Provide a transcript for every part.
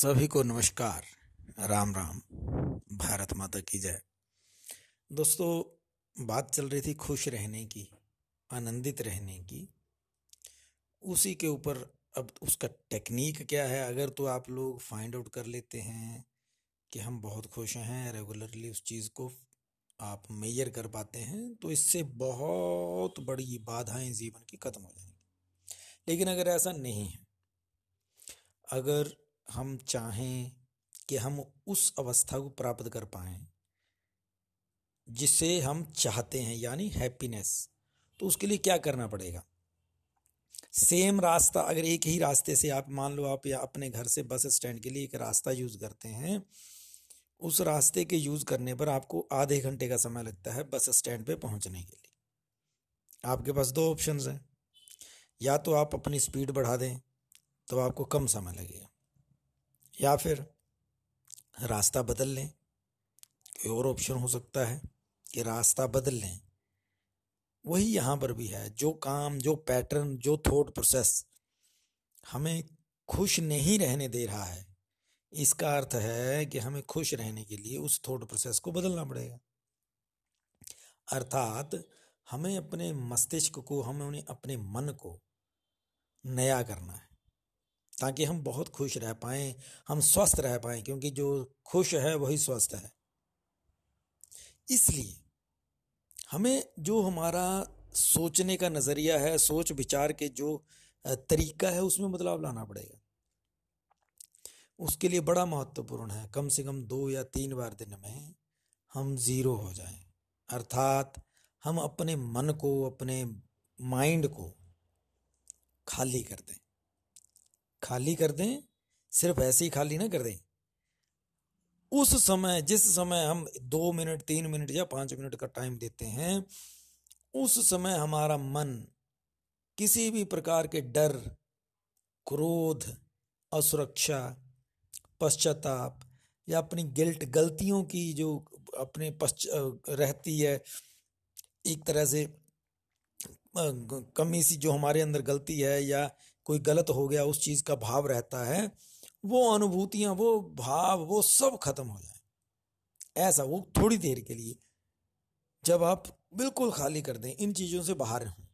सभी को नमस्कार। राम राम। भारत माता की जय। दोस्तों, बात चल रही थी खुश रहने की, आनंदित रहने की। उसी के ऊपर अब उसका टेक्निक क्या है, अगर तो आप लोग फाइंड आउट कर लेते हैं कि हम बहुत खुश हैं रेगुलरली उस चीज़ को आप मेजर कर पाते हैं तो इससे बहुत बड़ी बाधाएँ जीवन की खत्म हो जाएँगी। लेकिन अगर ऐसा नहीं है, अगर हम चाहें कि हम उस अवस्था को प्राप्त कर पाए, जिसे हम चाहते हैं, यानी हैप्पीनेस तो उसके लिए क्या करना पड़ेगा? सेम रास्ता, अगर एक ही रास्ते से आप, मान लो आप या अपने घर से बस स्टैंड के लिए एक रास्ता यूज़ करते हैं, उस रास्ते के यूज़ करने पर आपको आधे घंटे का समय लगता है बस स्टैंड पे पहुँचने के लिए। आपके पास दो ऑप्शंस हैं। या तो आप अपनी स्पीड बढ़ा दें तो आपको कम समय लगेगा। या फिर रास्ता बदल लें, कोई और ऑप्शन हो सकता है कि रास्ता बदल लें। वही यहाँ पर भी है, जो काम, जो पैटर्न जो थॉट प्रोसेस हमें खुश नहीं रहने दे रहा है, इसका अर्थ है कि हमें खुश रहने के लिए उस थॉट प्रोसेस को बदलना पड़ेगा। अर्थात हमें अपने मस्तिष्क को, हमें उन्हें अपने मन को नया करना है। ताकि हम बहुत खुश रह पाए, हम स्वस्थ रह पाए, क्योंकि जो खुश है वही स्वस्थ है। इसलिए हमें जो हमारा सोचने का नज़रिया है, सोच विचार के जो तरीका है, उसमें बदलाव लाना पड़ेगा। उसके लिए बड़ा महत्वपूर्ण है, कम से कम दो या तीन बार दिन में हम ज़ीरो हो जाएँ। अर्थात हम अपने मन को, अपने माइंड को खाली कर दें। खाली कर दें, सिर्फ़ ऐसे ही खाली ना कर दें। उस समय, जिस समय हम दो मिनट, तीन मिनट या पाँच मिनट का टाइम देते हैं, उस समय हमारा मन किसी भी प्रकार के डर, क्रोध, असुरक्षा, पश्चाताप या अपनी गिल्ट, गलतियों की जो अपने पश्च रहती है, एक तरह से कमी सी जो हमारे अंदर गलती है या कोई गलत हो गया, उस चीज़ का भाव रहता है, वो अनुभूतियाँ, वो भाव, वो सब खत्म हो जाए। ऐसा वो थोड़ी देर के लिए, जब आप बिल्कुल खाली कर दें, इन चीज़ों से बाहर हों।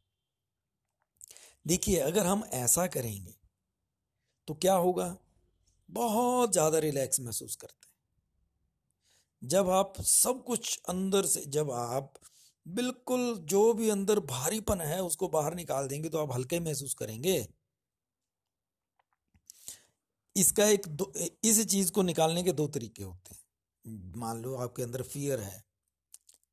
देखिए, अगर हम ऐसा करेंगे तो क्या होगा? बहुत ज़्यादा रिलैक्स महसूस करते हैं। जब आप सब कुछ अंदर से, जब आप बिल्कुल जो भी अंदर भारीपन है, उसको बाहर निकाल देंगे तो आप हल्के महसूस करेंगे इसका एक दो, इस चीज़ को निकालने के दो तरीके होते हैं। मान लो आपके अंदर फियर है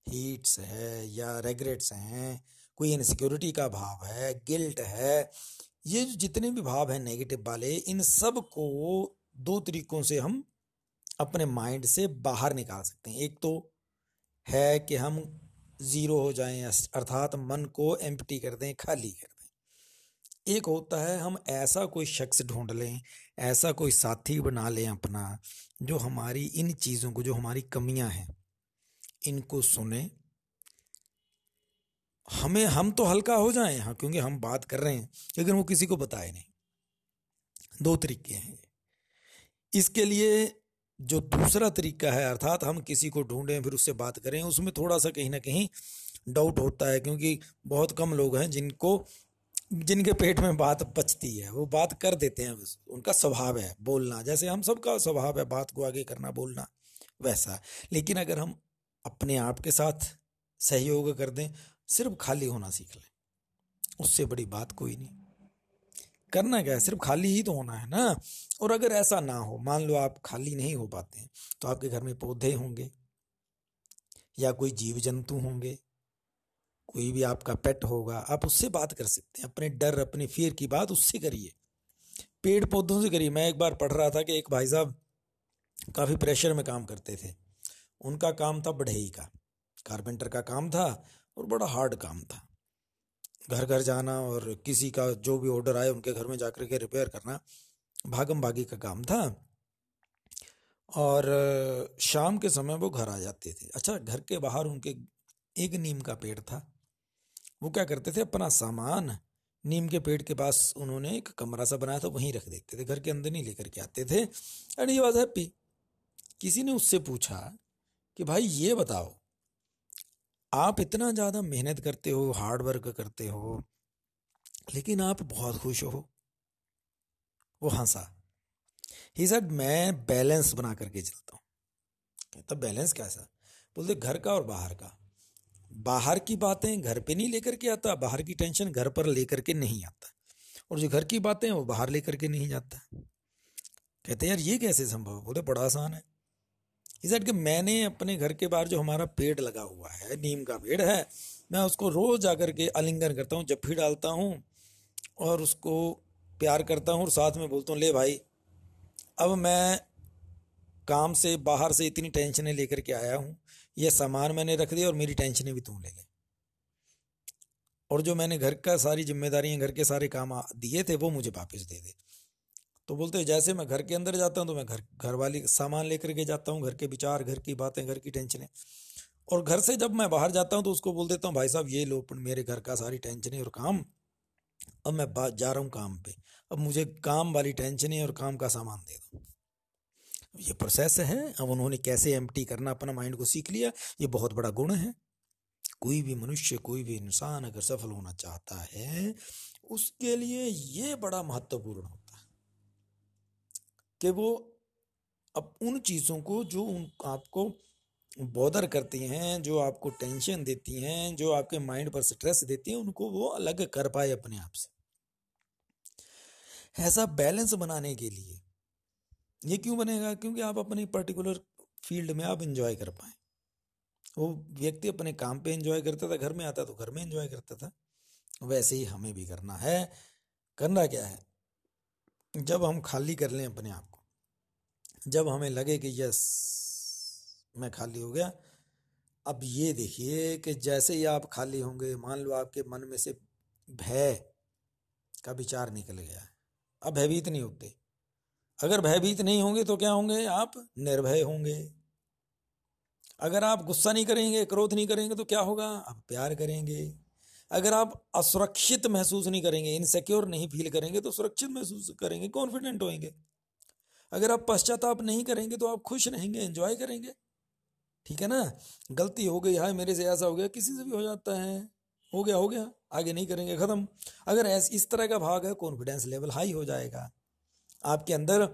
हीट्स है या रेगरेट्स हैं, कोई इनसिक्योरिटी का भाव है गिल्ट है, ये जो जितने भी भाव हैं नेगेटिव वाले, इन सबको दो तरीकों से हम अपने माइंड से बाहर निकाल सकते हैं। एक तो है कि हम ज़ीरो हो जाएँ, अर्थात मन को एम्प्टी कर दें, खाली कर एक होता है, हम ऐसा कोई शख्स ढूंढ लें, ऐसा कोई साथी बना लें अपना, जो हमारी इन चीज़ों को, जो हमारी कमियाँ हैं, इनको सुने। हमें, हम तो हल्का हो जाएँ हाँ क्योंकि हम बात कर रहे हैं, लेकिन वो किसी को बताए नहीं। दो तरीके हैं। इसके लिए जो दूसरा तरीका है, अर्थात हम किसी को ढूंढें, फिर उससे बात करें, उसमें थोड़ा सा कहीं ना कहीं डाउट होता है, क्योंकि बहुत कम लोग हैं जिनको जिनके पेट में बात बचती है, वो बात कर देते हैं उनका स्वभाव है बोलना। जैसे हम सबका स्वभाव है, बात को आगे करना, बोलना, वैसा लेकिन अगर हम अपने आप के साथ सहयोग कर दें, सिर्फ़ खाली होना सीख लें, उससे बड़ी बात कोई नहीं। करना क्या है? सिर्फ़ खाली ही तो होना है ना? और अगर ऐसा ना हो, मान लो आप खाली नहीं हो पाते हैं तो आपके घर में पौधे होंगे, या कोई जीव जंतु होंगे कोई भी आपका पेट होगा, आप उससे बात कर सकते हैं। अपने डर, अपने फियर की बात उससे करिए। पेड़ पौधों से करिए। मैं एक बार पढ़ रहा था कि एक भाई साहब काफ़ी प्रेशर में काम करते थे। उनका काम था बढ़ई का। कारपेंटर का काम था और बड़ा हार्ड काम था। घर घर जाना और किसी का जो भी ऑर्डर आए, उनके घर में जाकर के रिपेयर करना भागम भागी का काम था। और शाम के समय वो घर आ जाते थे। अच्छा घर के बाहर उनके एक नीम का पेड़ था। वो क्या करते थे? अपना सामान नीम के पेड़ के पास उन्होंने एक कमरा सा बनाया था, वहीं रख देते थे, घर के अंदर नहीं लेकर के आते थे। And he was happy. किसी ने उससे पूछा कि भाई, ये बताओ, आप इतना ज़्यादा मेहनत करते हो हार्ड वर्क करते हो, लेकिन आप बहुत खुश हो? वो हंसा ही सर मैं बैलेंस बना करके चलता हूँ। कहता बैलेंस कैसा बोलते, घर का और बाहर का। बाहर की बातें घर पे नहीं लेकर के आता, बाहर की टेंशन घर पर लेकर के नहीं आता। और जो घर की बातें वो बाहर लेकर के नहीं जाता। कहते यार, ये कैसे संभव बोले बड़ा आसान है। इस कि मैंने अपने घर के बाहर जो हमारा पेड़ लगा हुआ है, नीम का पेड़ है, मैं उसको रोज जाकर के आलिंगन करता हूँ जफ्फी डालता हूँ और उसको प्यार करता हूँ और साथ में बोलता हूँ, ले भाई, अब मैं काम से, बाहर से इतनी टेंशनें लेकर के आया हूँ ये सामान मैंने रख दिया और मेरी टेंशनें भी तू ले ले। और जो मैंने घर का सारी जिम्मेदारियाँ, घर के सारे काम दिए थे, वो मुझे वापस दे दे। तो बोलते जैसे मैं घर के अंदर जाता हूँ तो मैं घर घर वाली सामान लेकर के जाता हूँ, घर के विचार, घर की बातें, घर की टेंशनें। और घर से जब मैं बाहर जाता हूँ तो उसको बोल देता हूँ, भाई साहब, ये लो मेरे घर का सारी टेंशनें और काम, अब मैं जा रहा हूँ काम पे। अब मुझे काम वाली टेंशनें और काम का सामान दे दो। ये प्रोसेस है, अब उन्होंने कैसे एम करना, अपना माइंड को सीख लिया, ये बहुत बड़ा गुण है। कोई भी मनुष्य, कोई भी इंसान अगर सफल होना चाहता है, उसके लिए ये बड़ा महत्वपूर्ण होता है कि वो अब उन चीज़ों को जो उन, आपको बॉदर करती हैं, जो आपको टेंशन देती हैं, जो आपके माइंड पर स्ट्रेस देती हैं, उनको वो अलग कर पाए अपने आप से। ऐसा बैलेंस बनाने के लिए ये क्यों बनेगा? क्योंकि आप अपनी पर्टिकुलर फ़ील्ड में आप इंजॉय कर पाए। वो व्यक्ति अपने काम पे एंजॉय करता था, घर में आता तो घर में एंजॉय करता था। वैसे ही हमें भी करना है। करना क्या है? जब हम खाली कर लें अपने आप को, जब हमें लगे कि यस, मैं खाली हो गया, अब ये देखिए कि जैसे ही आप खाली होंगे, मान लो आपके मन में से भय का विचार निकल गया। अब भयभीत नहीं होते। अगर भयभीत नहीं होंगे तो क्या होंगे? आप निर्भय होंगे। अगर आप गुस्सा नहीं करेंगे, क्रोध नहीं करेंगे तो क्या होगा? आप प्यार करेंगे। अगर आप असुरक्षित महसूस नहीं करेंगे इनसेक्योर नहीं फील करेंगे तो सुरक्षित महसूस करेंगे कॉन्फिडेंट होंगे अगर आप पश्चाताप नहीं करेंगे तो आप खुश रहेंगे एंजॉय करेंगे। ठीक है ना? गलती हो गई, हाय, मेरे से ऐसा हो गया, किसी से भी हो जाता है। हो गया हो गया, आगे नहीं करेंगे, खत्म। अगर इस तरह का भाग है कॉन्फिडेंस लेवल हाई हो जाएगा। आपके अंदर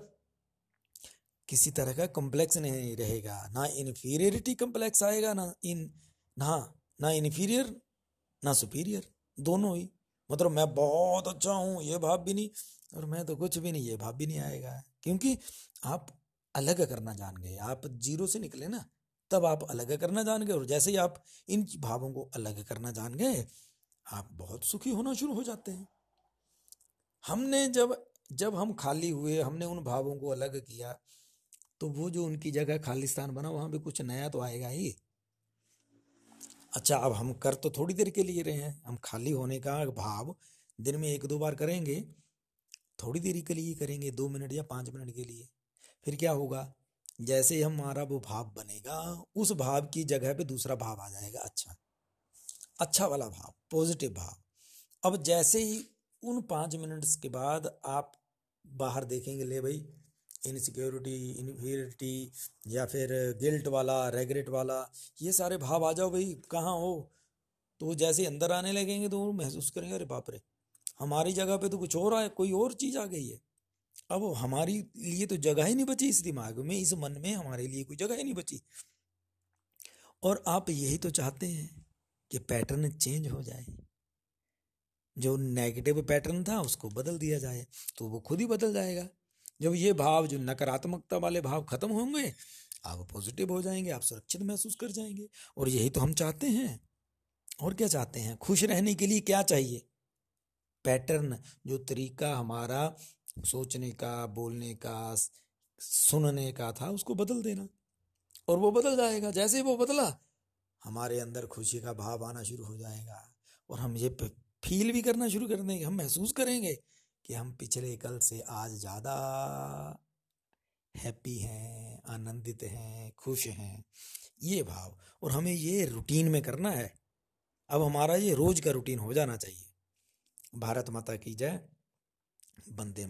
किसी तरह का कॉम्प्लेक्स नहीं रहेगा, ना इन्फीरियरिटी कॉम्प्लेक्स आएगा, ना इन, ना ना इन्फीरियर ना सुपीरियर दोनों ही। मतलब मैं बहुत अच्छा हूँ, ये भाव भी नहीं, और मैं तो कुछ भी नहीं, ये भाव भी नहीं आएगा। क्योंकि आप अलग करना जान गए आप ज़ीरो से निकले ना, तब आप अलग करना जान गए और जैसे ही आप इन भावों को अलग करना जान गए आप बहुत सुखी होना शुरू हो जाते हैं। हमने जब जब हम खाली हुए, हमने उन भावों को अलग किया तो वो जो उनकी जगह खालिस्तान बना, वहाँ भी कुछ नया तो आएगा ही। अच्छा अब हम कर तो थोड़ी देर के लिए रहे हैं। हम खाली होने का भाव दिन में एक दो बार करेंगे, थोड़ी देरी के लिए करेंगे, दो मिनट या पाँच मिनट के लिए। फिर क्या होगा? जैसे ही हमारा वो भाव बनेगा, उस भाव की जगह पे दूसरा भाव आ जाएगा। अच्छा अच्छा वाला भाव पॉजिटिव भाव। अब जैसे ही उन पाँच मिनट्स के बाद आप बाहर देखेंगे, ले भाई इनसिक्योरिटी इनफियरिटी या फिर गिल्ट वाला रेगरेट वाला, ये सारे भाव आ जाओ भाई, कहाँ हो? तो जैसे अंदर आने लगेंगे तो महसूस करेंगे, अरे बाप रे, हमारी जगह पे तो कुछ और आए कोई और चीज़ आ गई है। अब हमारी लिए तो जगह ही नहीं बची इस दिमाग में, इस मन में हमारे लिए कोई जगह ही नहीं बची। और आप यही तो चाहते हैं कि पैटर्न चेंज हो जाए। जो नेगेटिव पैटर्न था, उसको बदल दिया जाए तो वो खुद ही बदल जाएगा। जब ये भाव, जो नकारात्मकता वाले भाव खत्म होंगे, आप पॉजिटिव हो जाएँगे, आप सुरक्षित महसूस कर जाएँगे, और यही तो हम चाहते हैं। और क्या चाहते हैं? खुश रहने के लिए क्या चाहिए? पैटर्न जो तरीका हमारा सोचने का, बोलने का, सुनने का था, उसको बदल देना। और वो बदल जाएगा। जैसे ही वो बदला, हमारे अंदर खुशी का भाव आना शुरू हो जाएगा, और हम ये फील भी करना शुरू कर देंगे, हम महसूस करेंगे कि हम पिछले कल से आज ज़्यादा हैप्पी हैं, आनंदित हैं, खुश हैं। ये भाव, और हमें ये रूटीन में करना है। अब हमारा ये रोज का रूटीन हो जाना चाहिए। भारत माता की जय। वंदे